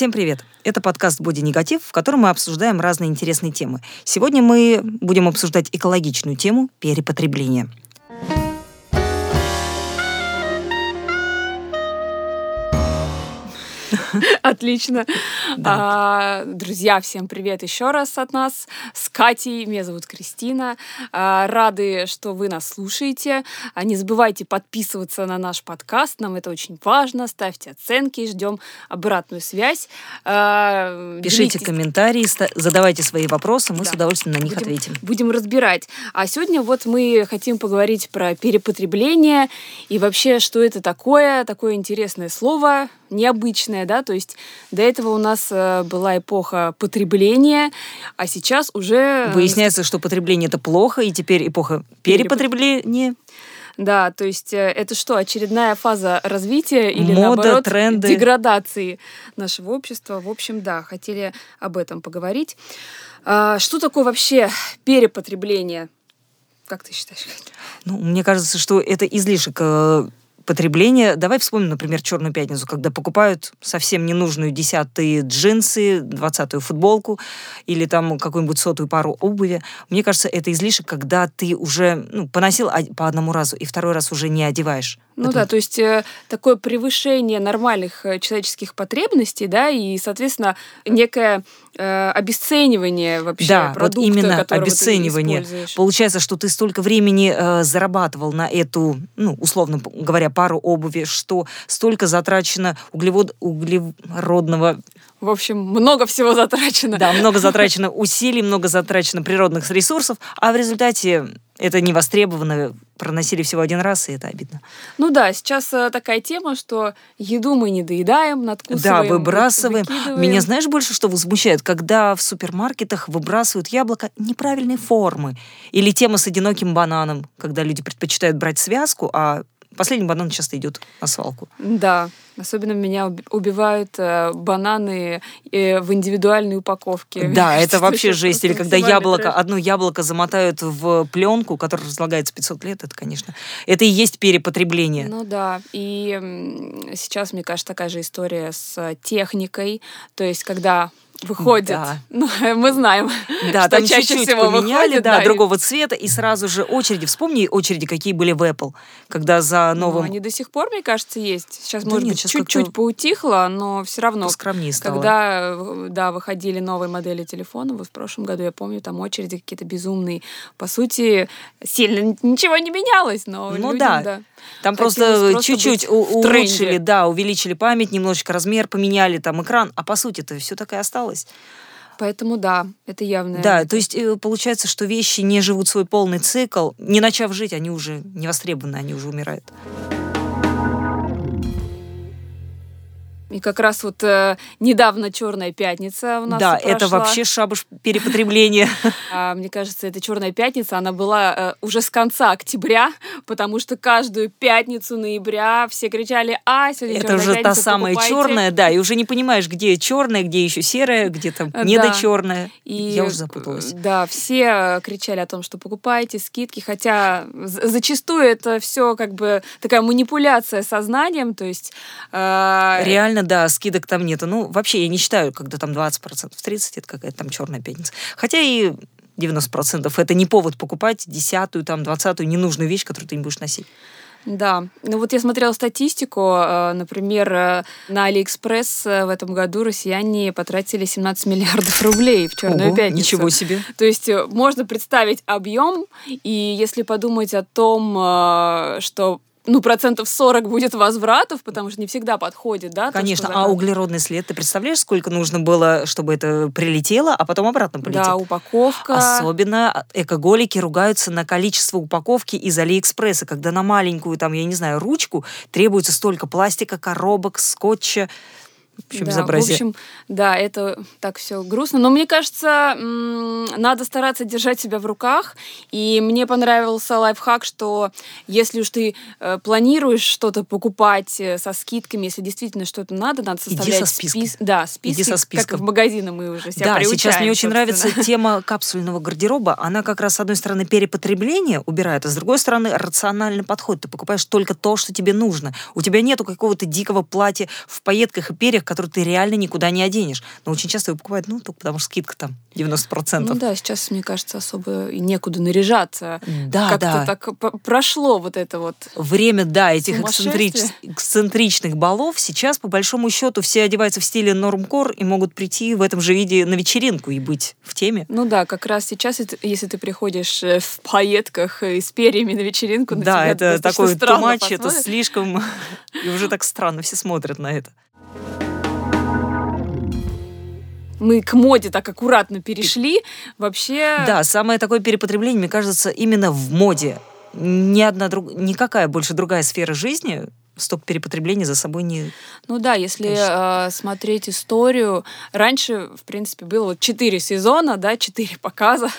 Всем привет! Это подкаст «Боди Негатив», в котором мы обсуждаем разные интересные темы. Сегодня мы будем обсуждать экологичную тему перепотребления – Отлично. Да. А, друзья, всем привет еще раз от нас. С Катей. Меня зовут Кристина. А, рады, что вы нас слушаете. А, не забывайте подписываться на наш подкаст. Нам это очень важно. Ставьте оценки. Ждем обратную связь. А, Пишите делитесь... комментарии, задавайте свои вопросы. Мы да. с удовольствием на них будем, ответим. Будем разбирать. А сегодня вот мы хотим поговорить про перепотребление и вообще, что это такое. Такое интересное слово необычное, да, то есть до этого у нас э, была эпоха потребления, а сейчас уже... Выясняется, что потребление это плохо, и теперь эпоха перепотребления. Да, то есть э, это что, очередная фаза развития или Мода, наоборот тренды. деградации нашего общества? В общем, да, хотели об этом поговорить. А, что такое вообще перепотребление? Как ты считаешь? Ну, мне кажется, что это излишек потребления. Давай вспомним, например, Черную пятницу, когда покупают совсем ненужную десятые джинсы, двадцатую футболку или там какую-нибудь сотую пару обуви. Мне кажется, это излишек, когда ты уже ну, поносил по одному разу и второй раз уже не одеваешь. Ну это... да, то есть э, такое превышение нормальных э, человеческих потребностей, да, и, соответственно, некое э, обесценивание вообще да, продукта, вот именно обесценивание. Получается, что ты столько времени э, зарабатывал на эту, ну, условно говоря, пару обуви, что столько затрачено углевод, углеродного в общем, много всего затрачено. Да, много затрачено усилий, много затрачено природных ресурсов, а в результате это не востребовано, проносили всего один раз, и это обидно. Ну да, сейчас э, такая тема, что еду мы не доедаем, надкусываем, Да, выбрасываем. Выкидываем. Меня знаешь больше, что возмущает? Когда в супермаркетах выбрасывают яблоко неправильной формы. Или тема с одиноким бананом, когда люди предпочитают брать связку, а Последний банан часто идет на свалку. Да, особенно меня убивают э, бананы э, в индивидуальной упаковке. Да, это вообще жесть. Или когда яблоко, одно яблоко замотают в пленку, которая разлагается 500 лет, это, конечно, это и есть перепотребление. Ну да, и сейчас, мне кажется, такая же история с техникой. То есть, когда выходит. Да. Ну, мы знаем, да, что там чаще чуть-чуть всего поменяли, выходит, да, да, другого цвета, и сразу же очереди. Вспомни очереди, какие были в Apple, когда за ну, новым... Ну, они до сих пор, мне кажется, есть. Сейчас, да может нет, быть, чуть-чуть поутихло, но все равно... Поскромнее стало. Когда, да, выходили новые модели телефонов, в прошлом году, я помню, там очереди какие-то безумные. По сути, сильно ничего не менялось, но Ну людям, да. да. Там просто чуть-чуть улучшили, да, увеличили память, немножечко размер поменяли, там экран, а по сути-то все так и осталось. Поэтому да, это явно. Да, то есть э, получается, что вещи не живут свой полный цикл, не начав жить, они уже не востребованы, они уже умирают. И как раз вот э, недавно Черная пятница у нас. Да, прошла. это вообще шабаш перепотребления. А, мне кажется, эта Черная пятница, она была э, уже с конца октября, потому что каждую пятницу ноября все кричали: А, сегодня Это уже та самая черная, да, и уже не понимаешь, где черная, где еще серая, где там недочерная. И я уже запуталась. Да, все кричали о том, что покупайте скидки, хотя зачастую это все как бы такая манипуляция сознанием, то есть э, реально реально, да, скидок там нету. Ну, вообще, я не считаю, когда там 20%, 30% это какая-то там черная пятница. Хотя и 90% это не повод покупать десятую, там, двадцатую ненужную вещь, которую ты не будешь носить. Да, ну вот я смотрела статистику, э, например, э, на Алиэкспресс э, в этом году россияне потратили 17 миллиардов рублей в Черную Ого, пятницу. Ничего себе. То есть можно представить объем, и если подумать о том, что ну, процентов 40 будет возвратов, потому что не всегда подходит, да? Конечно, то, а углеродный след, ты представляешь, сколько нужно было, чтобы это прилетело, а потом обратно полетело? Да, упаковка. Особенно экоголики ругаются на количество упаковки из Алиэкспресса, когда на маленькую, там, я не знаю, ручку требуется столько пластика, коробок, скотча. В общем, да, безобразие. В общем, да, это так все грустно. Но мне кажется, надо стараться держать себя в руках. И мне понравился лайфхак, что если уж ты э, планируешь что-то покупать э, со скидками, если действительно что-то надо, надо составлять Иди со спис... да, списки, Иди со списком. как в магазины мы уже себя Да, сейчас мне очень нравится тема капсульного гардероба. Она как раз, с одной стороны, перепотребление убирает, а с другой стороны, рациональный подход. Ты покупаешь только то, что тебе нужно. У тебя нету какого-то дикого платья в пайетках и перьях, который ты реально никуда не оденешь. Но очень часто его покупают, ну, только потому что скидка там 90%. Ну да, сейчас, мне кажется, особо и некуда наряжаться. Да, Как-то да. так прошло вот это вот Время, да, этих эксцентрич... эксцентричных балов. Сейчас, по большому счету, все одеваются в стиле нормкор и могут прийти в этом же виде на вечеринку и быть в теме. Ну да, как раз сейчас, если ты приходишь э, в пайетках и с перьями на вечеринку, на да, тебя это такой тумач, это слишком... И уже так странно все смотрят на это. Мы к моде так аккуратно перешли. Вообще... Да, самое такое перепотребление, мне кажется, именно в моде. Ни одна друг... Никакая больше другая сфера жизни столько перепотребления за собой не... Ну да, если э, смотреть историю, раньше, в принципе, было вот четыре сезона, да, четыре показа.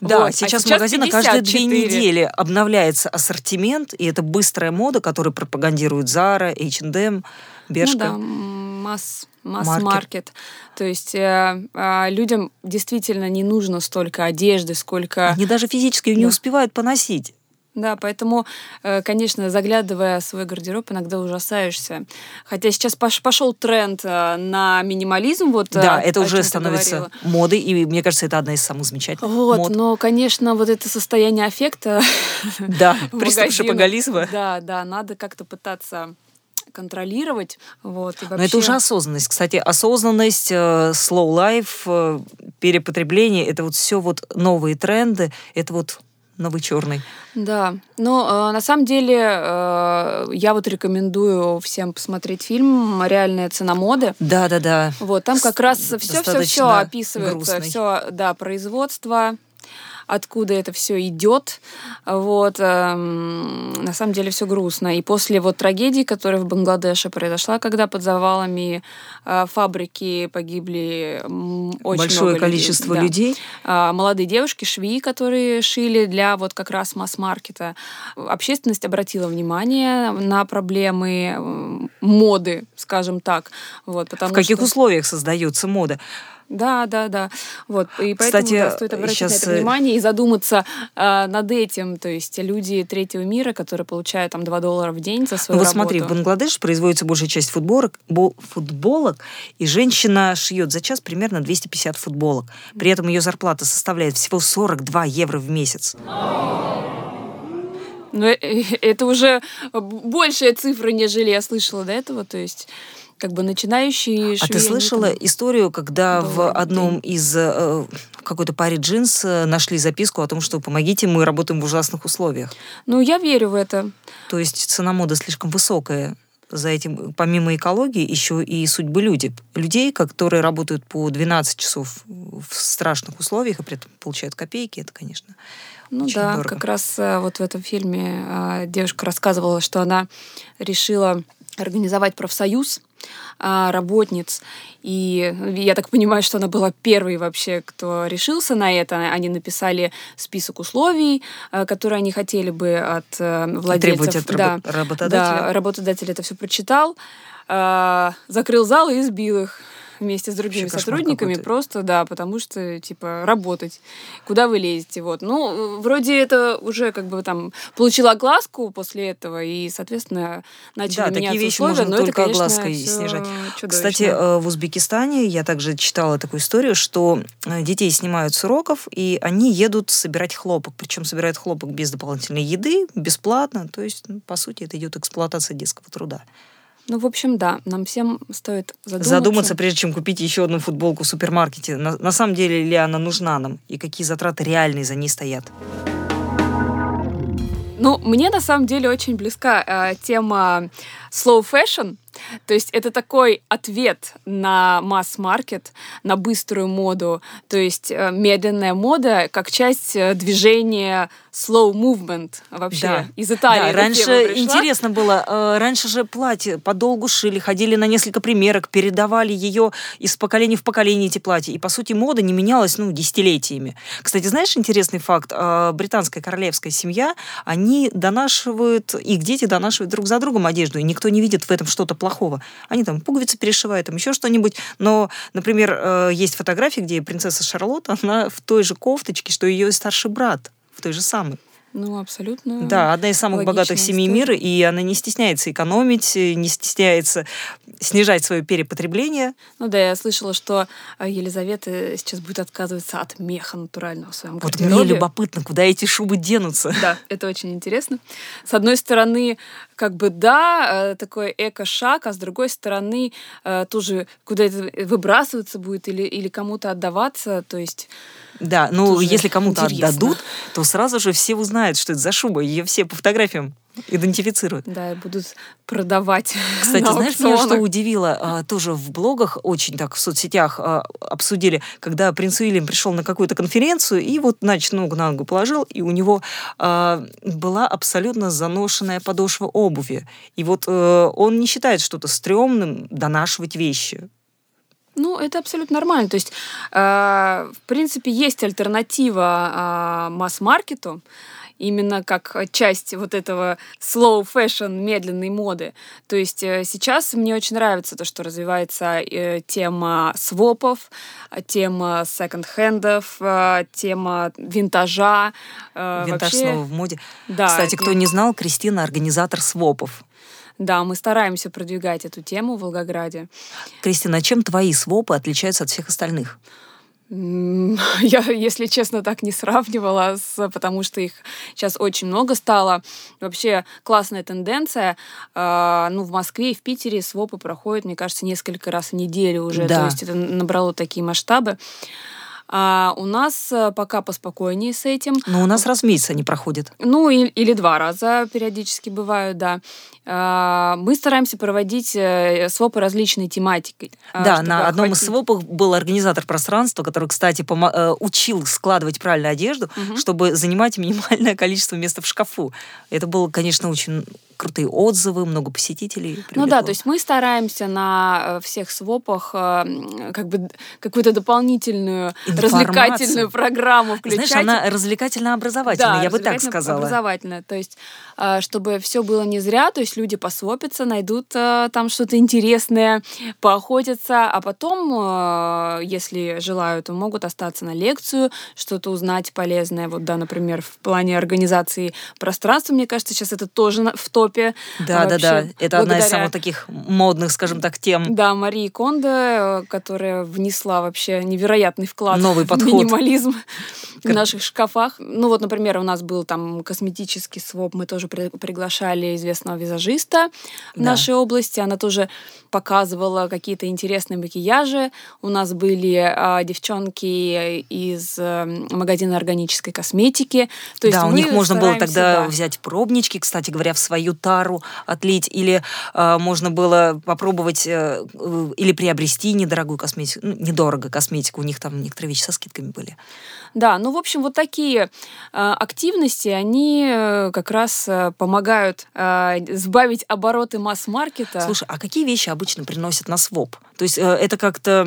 Да, вот. сейчас, а сейчас в магазинах каждые две недели обновляется ассортимент, и это быстрая мода, которую пропагандируют Zara, H&M, Бершка. Ну да, масс масс-маркет. То есть э, э, людям действительно не нужно столько одежды, сколько... Они даже физически да. не успевают поносить. Да, поэтому, э, конечно, заглядывая в свой гардероб, иногда ужасаешься. Хотя сейчас пошел тренд э, на минимализм. Вот, да, это уже становится модой, и мне кажется, это одна из самых замечательных вот, мод. Но, конечно, вот это состояние аффекта... Да, приступ шопоголизма. Да, да, надо как-то пытаться контролировать. Вот, вообще... Но это уже осознанность. Кстати, осознанность, э, slow life, э, перепотребление, это вот все вот новые тренды, это вот новый черный. Да, но э, на самом деле э, я вот рекомендую всем посмотреть фильм "Реальная цена моды". Да, да, да. Вот там как раз все, все, все описывается, все, да, производство, откуда это все идет. Вот, эм, на самом деле все грустно. И после вот трагедии, которая в Бангладеше произошла, когда под завалами э, фабрики погибли очень большое много количество людей. людей. Да. Э, молодые девушки, швеи, которые шили для вот как раз масс-маркета. Общественность обратила внимание на проблемы моды, скажем так. Вот, в каких что... условиях создается мода? Да, да, да. Вот. И поэтому Кстати, да, стоит обратить сейчас... на это внимание и задуматься э, над этим. То есть люди третьего мира, которые получают там 2 доллара в день за свою ну, вот работу. смотри, в Бангладеше производится большая часть футболок, футболок, и женщина шьет за час примерно 250 футболок. При этом ее зарплата составляет всего 42 евро в месяц. Но это уже большая цифра, нежели я слышала до этого. То есть как бы начинающие А ты слышала там... историю, когда в одном из э, какой-то паре джинс нашли записку о том, что помогите, мы работаем в ужасных условиях? Ну, я верю в это. То есть цена моды слишком высокая. За этим, помимо экологии, еще и судьбы люди. Людей, которые работают по 12 часов в страшных условиях и при этом получают копейки, это, конечно, ну очень да, дорого. как раз вот в этом фильме девушка рассказывала, что она решила организовать профсоюз а, работниц. И я так понимаю, что она была первой вообще, кто решился на это. Они написали список условий, а, которые они хотели бы от э, владельцев. Требовать от да, работодателя. Да, работодатель это все прочитал, а, закрыл зал и избил их вместе с другими Вообще сотрудниками, просто, да, потому что, типа, работать. Куда вы лезете? Вот. Ну, вроде это уже как бы там получила огласку после этого, и, соответственно, начали Да, меняться такие вещи условия, можно но только это, конечно, оглаской снижать. чудовищно. Кстати, э, в Узбекистане я также читала такую историю, что э, детей снимают с уроков, и они едут собирать хлопок. Причем собирают хлопок без дополнительной еды, бесплатно. То есть, ну, по сути, это идет эксплуатация детского труда. Ну, в общем, да, нам всем стоит задуматься. Задуматься, прежде чем купить еще одну футболку в супермаркете. На, на самом деле ли она нужна нам? И какие затраты реальные за ней стоят? Ну, мне на самом деле очень близка э, тема slow fashion. То есть это такой ответ на масс-маркет, на быструю моду. То есть э, медленная мода как часть э, движения slow movement вообще. Да. Из Италии. Да, раньше интересно было, э, раньше же платье подолгу шили, ходили на несколько примерок, передавали ее из поколения в поколение эти платья. И, по сути, мода не менялась, ну, десятилетиями. Кстати, знаешь интересный факт? Британская королевская семья, они донашивают, их дети донашивают друг за другом одежду, и никто не видит в этом что-то плохого. Они там пуговицы перешивают, там еще что-нибудь. Но, например, э, есть фотографии, где принцесса Шарлотта, она в той же кофточке, что ее старший брат, в той же самой. Ну, абсолютно. Да, одна из самых богатых семей мира, и она не стесняется экономить, не стесняется снижать свое перепотребление. Ну да, я слышала, что э, Елизавета сейчас будет отказываться от меха натурального в своем Вот мне любопытно, куда эти шубы денутся. Да, это очень интересно. С одной стороны, как бы да, э, такой эко-шаг, а с другой стороны, э, тоже куда это выбрасываться будет или, или кому-то отдаваться, то есть... Да, ну если кому-то отдадут, то сразу же все узнают, что это за шуба, ее все по фотографиям идентифицируют. Да, и будут продавать. Кстати, знаешь, меня что удивило? А, тоже в блогах, очень так в соцсетях а, обсудили, когда принц Уильям пришел на какую-то конференцию и вот, значит, ногу на ногу положил, и у него а, была абсолютно заношенная подошва обуви. И вот а, он не считает что-то стрёмным донашивать вещи. Ну, это абсолютно нормально. То есть, э, в принципе, есть альтернатива э, масс-маркету именно как часть вот этого slow fashion, медленной моды. То есть э, сейчас мне очень нравится то, что развивается э, тема свопов, тема секонд-хендов, э, тема винтажа. Винтаж Вообще... снова в моде. Да. Кстати, кто не знал, Кристина организатор свопов. Да, мы стараемся продвигать эту тему в Волгограде. Кристина, чем твои свопы отличаются от всех остальных? Я, если честно, так не сравнивала, с, потому что их сейчас очень много стало. Вообще классная тенденция. Э, ну, в Москве и в Питере свопы проходят, мне кажется, несколько раз в неделю уже. Да. То есть это набрало такие масштабы. А у нас э, пока поспокойнее с этим. Но у нас раз в месяц они проходят. Ну, и, или два раза периодически бывают, да. А, мы стараемся проводить э, свопы различной тематики. А, да, на одном из свопов был организатор пространства, который, кстати, э, учил складывать правильно одежду, угу. чтобы занимать минимальное количество места в шкафу. Это было, конечно, очень крутые отзывы, много посетителей. Привлекло. Ну да, то есть мы стараемся на всех свопах как бы какую-то дополнительную. Развлекательную программу включать. Знаешь, она развлекательно-образовательная, да, я бы так сказала. образовательная, то есть чтобы все было не зря, то есть люди посвопятся, найдут э, там что-то интересное, поохотятся, а потом, э, если желают, могут остаться на лекцию, что-то узнать полезное. Вот, да, например, в плане организации пространства, мне кажется, сейчас это тоже в топе. Да, да, да. Это одна из самых таких модных, скажем так, тем. Да, Марии Кондо, э, которая внесла вообще невероятный вклад Новый подход. минимализм в наших шкафах. Ну вот, например, у нас был там косметический своп, мы тоже при приглашали известного визажиста в да. нашей области. Она тоже показывала какие-то интересные макияжи. У нас были а, девчонки из а, магазина органической косметики. То есть да, у них можно было тогда да. взять пробнички, кстати говоря, в свою тару отлить, или а, можно было попробовать а, или приобрести недорогую косметику, ну, недорого косметику, у них там некоторые вещи со скидками были. Да, ну, в общем, вот такие э, активности, они э, как раз э, помогают сбавить обороты масс-маркета. Слушай, а какие вещи обычно приносят на своп? То есть это как-то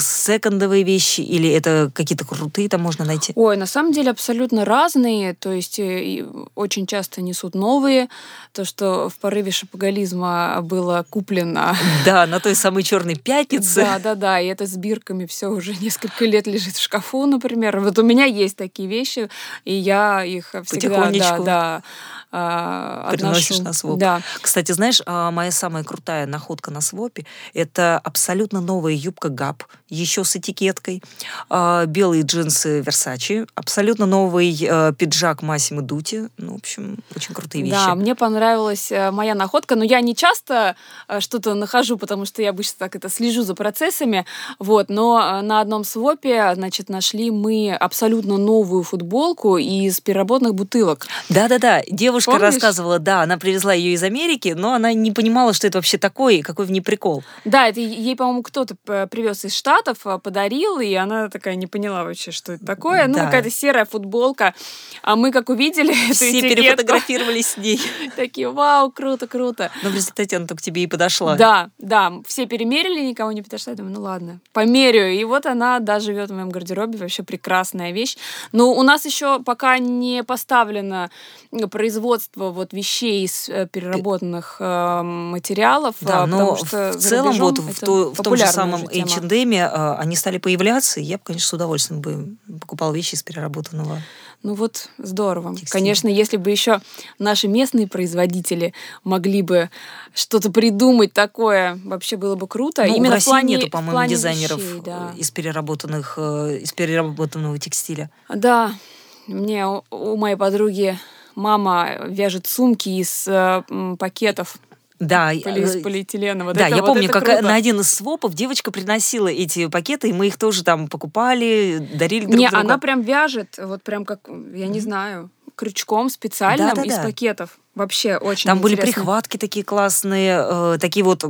секондовые вещи или это какие-то крутые там можно найти? Ой, на самом деле абсолютно разные. То есть э, очень часто несут новые. То, что в порыве шапоголизма было куплено. Да, на той самой черной пятнице. Да, да, да. И это с бирками все уже несколько лет лежит в шкафу, например. Вот у меня есть такие вещи, и я их всегда... Да, да э, Приносишь на своп. Да. Кстати, знаешь, а, моя самая крутая находка на свопе — это абсолютно новая юбка Gap, еще с этикеткой, а, белые джинсы Versace, абсолютно новый э, пиджак Массимо Дути. Ну, в общем, очень крутые вещи. Да, мне понравилась э, моя находка, но я не часто э, что-то нахожу, потому что я обычно так это слежу за процессами, вот, но на одном свопе, значит, нашли мы абсолютно новую футболку из переработанных бутылок. Да-да-да, девушка Помнишь? рассказывала, да, она привезла ее из Америки, но она не понимала, что это вообще такое и какой в ней прикол. Да, это ей, по-моему, кто-то привез из Штатов, а, подарил, и она такая не поняла вообще, что это такое. Ну, да. Ну, какая-то серая футболка. А мы, как увидели Все эту этикетку, перефотографировались с ней. Такие, вау, круто, круто. Но в результате она только тебе и подошла. Да, да. Все перемерили, никого не подошла. Я думаю, ну ладно, померяю. И вот она, да, живет в моем гардеробе. Вообще прекрасная вещь. Но у нас еще пока не поставлено производство вот вещей из э, переработанных э, материалов. Да, но что в целом вот в, то, в том же самом H&M э, они стали появляться, и я бы, конечно, с удовольствием бы покупал вещи из переработанного Ну вот здорово. Текстиль. Конечно, если бы еще наши местные производители могли бы что-то придумать такое, вообще было бы круто. Ну, Именно в России в плане, нету, по-моему, дизайнеров вещей, да. из переработанных, э, из переработанного текстиля. Да, мне у моей подруги мама вяжет сумки из э, пакетов да, Поли, из полиэтилена. Вот да, это, я вот помню, как круто. на один из свопов девочка приносила эти пакеты, и мы их тоже там покупали, дарили друг Не, другу. она прям вяжет, вот прям как, я не знаю, крючком специальным да, да, из да. пакетов. Вообще очень Там интересно. были прихватки такие классные, э, такие вот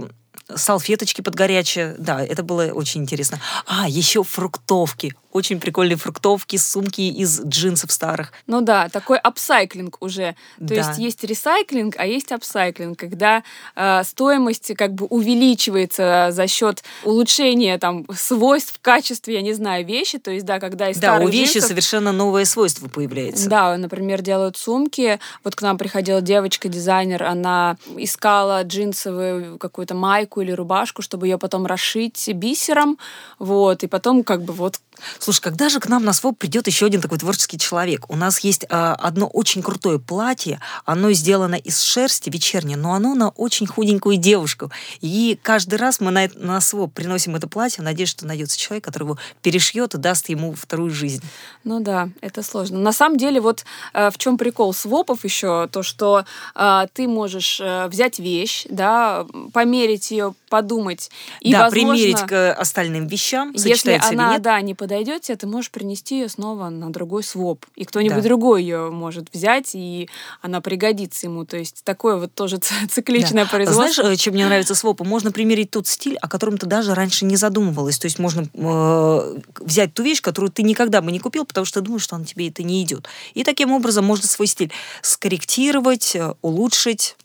салфеточки под горячее. Да, это было очень интересно. А, еще фруктовки очень прикольные фруктовки, сумки из джинсов старых. Ну да, такой upcycling уже. То да. есть есть recycling, а есть upcycling, когда э, стоимость как бы увеличивается за счет улучшения там свойств, в качестве, я не знаю, вещи. То есть да, когда из Да, у вещи джинсов, совершенно новое свойство появляется. Да, например, делают сумки. Вот к нам приходила девочка-дизайнер, она искала джинсовую какую-то майку или рубашку, чтобы ее потом расшить бисером. Вот, и потом как бы вот Слушай, когда же к нам на СВОП придет еще один такой творческий человек? У нас есть э, одно очень крутое платье, оно сделано из шерсти вечернее, но оно на очень худенькую девушку. И каждый раз мы на, на СВОП приносим это платье, надеюсь, что найдется человек, который его перешьет и даст ему вторую жизнь. Ну да, это сложно. На самом деле, вот э, в чем прикол СВОПов еще, то, что э, ты можешь э, взять вещь, да, померить ее, подумать. И, да, возможно, примерить к остальным вещам, если она, да, не подойдет тебе, ты можешь принести ее снова на другой своп. И кто-нибудь да. другой ее может взять, и она пригодится ему. То есть такое вот тоже цикличное да. производство. Знаешь, э, чем мне нравится свопы? Можно примерить тот стиль, о котором ты даже раньше не задумывалась. То есть можно э, взять ту вещь, которую ты никогда бы не купил, потому что думаешь, что она тебе это не идет. И таким образом можно свой стиль скорректировать, э, улучшить,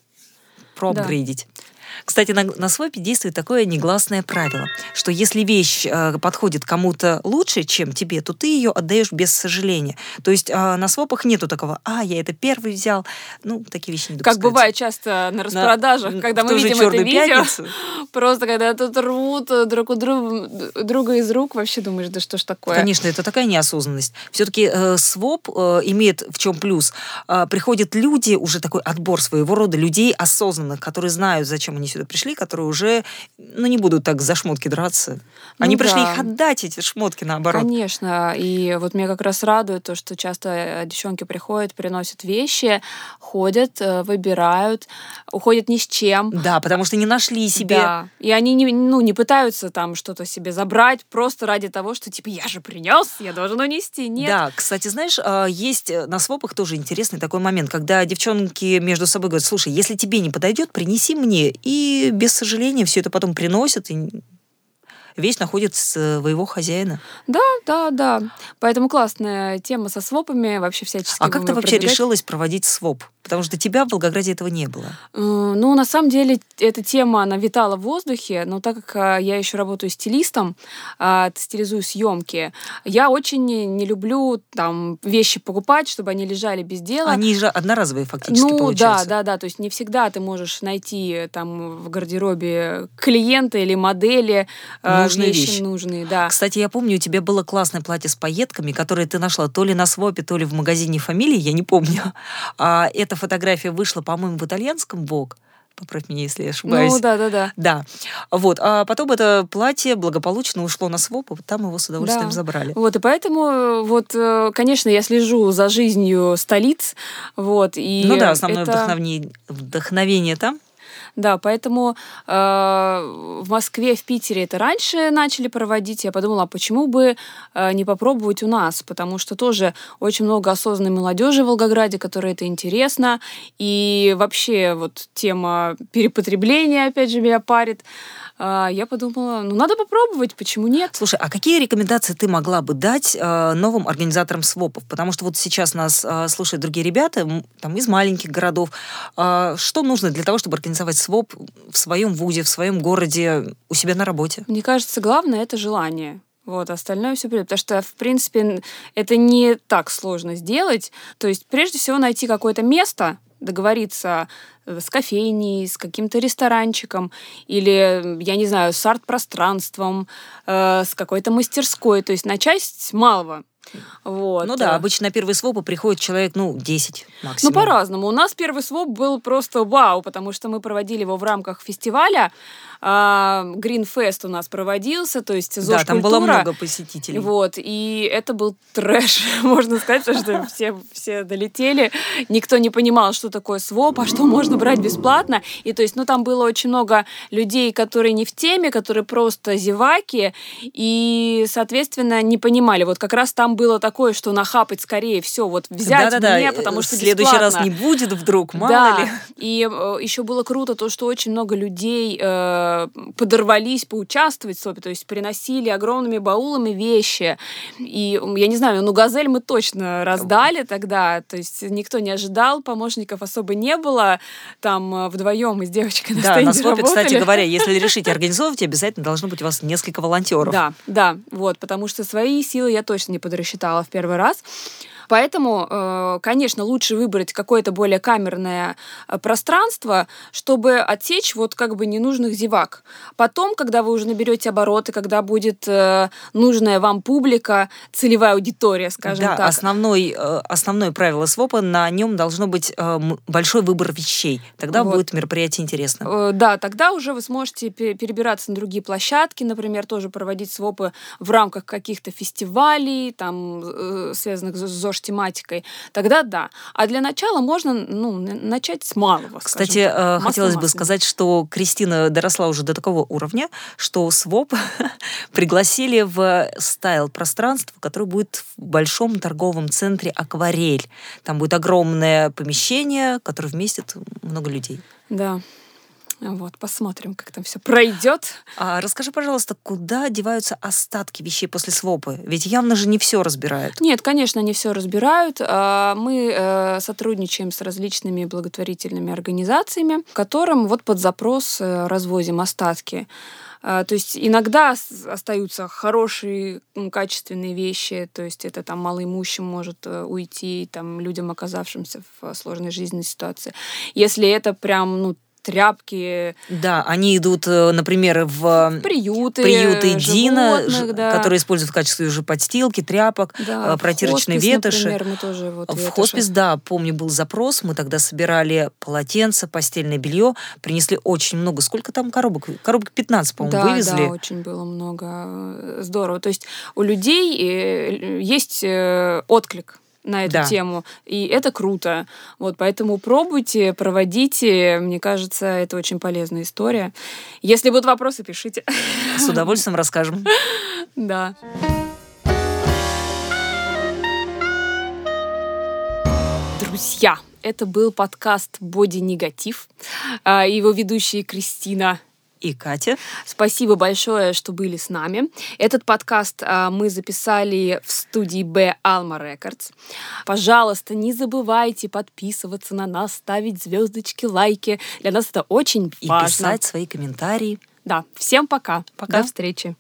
проапгрейдить. Да. Кстати, на, на свопе действует такое негласное правило, что если вещь э, подходит кому-то лучше, чем тебе, то ты ее отдаешь без сожаления. То есть э, на свопах нету такого, а, я это первый взял. Ну, такие вещи не допускаются. Как бывает часто на распродажах, на, когда мы видим это видео, просто когда тут рвут друг у друга, друга из рук, вообще думаешь, да что ж такое? Конечно, это такая неосознанность. Все-таки э, своп э, имеет в чем плюс. Э, приходят люди, уже такой отбор своего рода людей осознанных, которые знают, зачем они сюда пришли, которые уже, ну, не будут так за шмотки драться. Ну, они да. пришли их отдать, эти шмотки, наоборот. Конечно. И вот меня как раз радует то, что часто э, девчонки приходят, приносят вещи, ходят, э, выбирают, уходят ни с чем. Да, потому что не нашли себе. Да. И они не, ну, не пытаются там что-то себе забрать просто ради того, что типа я же принес, я должен унести. Нет. Да, кстати, знаешь, а, есть э, на свопах тоже интересный такой момент, когда девчонки между собой говорят, слушай, если тебе не подойдет, принеси мне. И без сожаления все это потом приносят, и вещь находит своего хозяина. Да, да, да. Поэтому классная тема со свопами, вообще всячески. А как ты вообще решилась проводить своп? Потому что тебя в Волгограде этого не было. Э, ну, на самом деле, эта тема, она витала в воздухе, но так как э, я еще работаю стилистом, э, стилизую съемки, я очень не люблю там вещи покупать, чтобы они лежали без дела. Они же одноразовые фактически ну, получаются. да, да, да. То есть не всегда ты можешь найти там в гардеробе клиента или модели нужные вещи, вещи нужные, да. Кстати, я помню, у тебя было классное платье с пайетками, которое ты нашла то ли на свопе, то ли в магазине фамилии, я не помню. А это эта фотография вышла, по-моему, в итальянском Vogue поправь меня, если я ошибаюсь. Ну, да, да, да. Да. Вот. А потом это платье благополучно ушло на своп, и там его с удовольствием да. забрали. Вот, и поэтому, э, вот, э, конечно, я слежу за жизнью столиц, вот, и Ну да, основное это... вдохновение, вдохновение там. Да, поэтому э, в Москве, в Питере это раньше начали проводить. Я подумала, а почему бы э, не попробовать у нас? Потому что тоже очень много осознанной молодежи в Волгограде, которой это интересно. И вообще вот тема перепотребления, опять же, меня парит. А, я подумала, ну надо попробовать, почему нет? Слушай, а какие рекомендации ты могла бы дать э, новым организаторам свопов? Потому что вот сейчас нас э, слушают другие ребята там, из маленьких городов. Что нужно для того, чтобы организовать своп в своем вузе, в своем городе, у себя на работе? Мне кажется, главное это желание. Вот, остальное все придет. Потому что, в принципе, это не так сложно сделать. То есть, прежде всего, найти какое-то место, договориться э, с кофейней, с каким-то ресторанчиком или, я не знаю, с арт-пространством, э, с какой-то мастерской. То есть начать с малого. Вот. Ну да, обычно на первые свопы приходит человек, ну, 10 максимум. Ну, по-разному. У нас первый своп был просто вау, потому что мы проводили его в рамках фестиваля. Green Fest у нас проводился, то есть ЗОЖ Да, там было много посетителей. Вот, и это был трэш, можно сказать, потому что все, все долетели, никто не понимал, что такое своп, а что можно брать бесплатно. И то есть, ну, там было очень много людей, которые не в теме, которые просто зеваки, и, соответственно, не понимали. Вот как раз там было такое, что нахапать скорее все, вот взять да, да, мне, да. потому что В следующий бесплатно. раз не будет вдруг, мало да. ли. И э, еще было круто то, что очень много людей э, подорвались поучаствовать в СОПе, то есть приносили огромными баулами вещи. И я не знаю, ну газель мы точно раздали тогда, то есть никто не ожидал, помощников особо не было, там э, вдвоем мы с девочкой на Да, на СОПе, кстати говоря, если решите организовывать, обязательно должно быть у вас несколько волонтеров. Да, да, вот, потому что свои силы я точно не подрасчитала в первый раз. Поэтому, э, конечно, лучше выбрать какое-то более камерное э, пространство, чтобы отсечь вот как бы ненужных зевак. Потом, когда вы уже наберете обороты, когда будет э, нужная вам публика, целевая аудитория, скажем да, так. Основной, основное правило СВОПа, на нем должно быть большой выбор вещей. Тогда вот. будет мероприятие интересно. Да, тогда уже вы сможете перебираться на другие площадки, например, тоже проводить СВОПы в рамках каких-то фестивалей, там, связанных с ЗОЖ тематикой, тогда да. А для начала можно ну, начать с малого. Кстати. Э, хотелось бы сказать, что Кристина доросла уже до такого уровня, что СВОП пригласили в стайл-пространство, которое будет в большом торговом центре «Акварель». Там будет огромное помещение, которое вместит много людей. Да. Вот, посмотрим, как там все пройдет. А расскажи, пожалуйста, куда деваются остатки вещей после свопы? Ведь явно же не все разбирают. Нет, конечно, не все разбирают. А, мы э, сотрудничаем с различными благотворительными организациями, которым вот под запрос э, развозим остатки. А, то есть иногда остаются хорошие, качественные вещи, то есть это там малоимущим может э, уйти, там людям, оказавшимся в сложной жизненной ситуации. Если это прям, ну, тряпки. Да, они идут, э, например, в приюты, приюты Дина, да. которые используют в качестве уже подстилки, тряпок, да, э, протирочной хоспис, ветоши. Например, мы тоже вот в хоспис, да, помню, был запрос, мы тогда собирали полотенца, постельное белье, принесли очень много. Сколько там коробок? Коробок 15, по-моему, да, вывезли. Да, очень было много. Здорово. То есть у людей э, есть отклик на эту да. тему. И это круто. Вот, поэтому пробуйте, проводите. Мне кажется, это очень полезная история. Если будут вопросы, пишите. С удовольствием расскажем. Да. Друзья, это был подкаст «Боди Негатив». А, его ведущие Кристина и Катя. Спасибо большое, что были с нами. Этот подкаст а, мы записали в студии Б Alma Records. Пожалуйста, не забывайте подписываться на нас, ставить звездочки, лайки. Для нас это очень важно. И писать свои комментарии. Да, всем пока. Пока. До встречи.